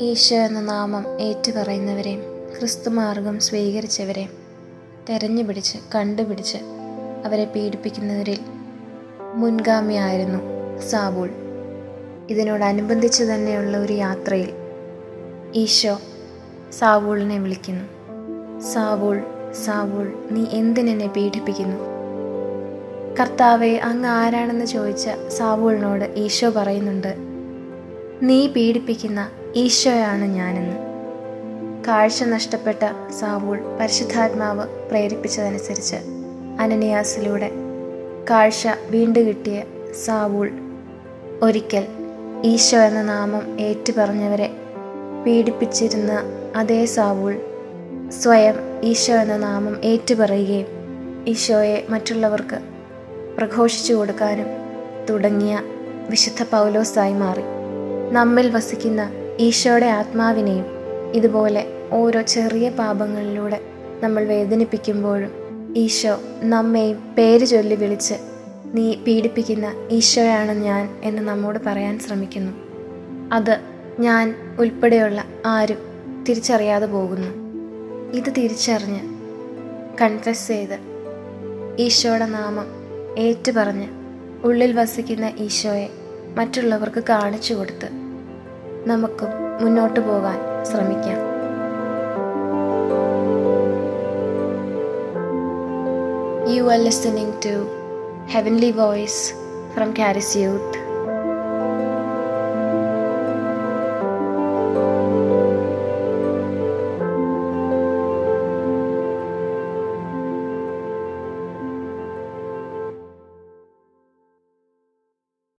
ഈശോ എന്ന നാമം ഏറ്റുപറയുന്നവരെയും ക്രിസ്തുമാർഗം സ്വീകരിച്ചവരെ തെരഞ്ഞു പിടിച്ച് കണ്ടുപിടിച്ച് അവരെ പീഡിപ്പിക്കുന്നവരിൽ മുൻഗാമിയായിരുന്നു സാബൂൾ ഇതിനോടനുബന്ധിച്ച് തന്നെയുള്ള ഒരു യാത്രയിൽ ഈശോ സാവൂളിനെ വിളിക്കുന്നു. സാവൂൾ സാവൂൾ നീ എന്തിനെന്നെ പീഡിപ്പിക്കുന്നു? കർത്താവെ അങ്ങ് ആരാണെന്ന് ചോദിച്ച സാവൂളിനോട് ഈശോ പറയുന്നുണ്ട് നീ പീഡിപ്പിക്കുന്ന ഈശോയാണ് ഞാനെന്ന്. കാഴ്ച നഷ്ടപ്പെട്ട സാവൂൾ പരിശുദ്ധാത്മാവ് പ്രേരിപ്പിച്ചതനുസരിച്ച് അനനിയാസിലൂടെ കാഴ്ച വീണ്ടു കിട്ടിയ സാവൂൾ ഒരിക്കൽ ഈശോ എന്ന നാമം ഏറ്റുപറഞ്ഞവരെ പീഡിപ്പിച്ചിരുന്ന അതേ സാവൂൾ സ്വയം ഈശോ എന്ന നാമം ഏറ്റുപറയുകയും ഈശോയെ മറ്റുള്ളവർക്ക് പ്രഘോഷിച്ചു കൊടുക്കാനും തുടങ്ങിയ വിശുദ്ധ പൗലോസായി മാറി. നമ്മിൽ വസിക്കുന്ന ഈശോയുടെ ആത്മാവിനെയും ഇതുപോലെ ഓരോ ചെറിയ പാപങ്ങളിലൂടെ നമ്മൾ വേദനിപ്പിക്കുമ്പോഴും ഈശോ നമ്മെയും പേര് ചൊല്ലി വിളിച്ച് നീ പീഡിപ്പിക്കുന്ന ഈശോയാണ് ഞാൻ എന്ന് നമ്മോട് പറയാൻ ശ്രമിക്കുന്നു. അത് ഞാൻ ഉൾപ്പെടെയുള്ള ആരും തിരിച്ചറിയാതെ പോകുന്നു. ഇത് തിരിച്ചറിഞ്ഞ് കൺഫെസ് ചെയ്ത് ഈശോയുടെ നാമം ഏറ്റുപറഞ്ഞ് ഉള്ളിൽ വസിക്കുന്ന ഈശോയെ മറ്റുള്ളവർക്ക് കാണിച്ചു കൊടുത്ത് നമുക്കും മുന്നോട്ട് പോകാൻ ശ്രമിക്കാം You are listening to Heavenly Voice from Caris Youth.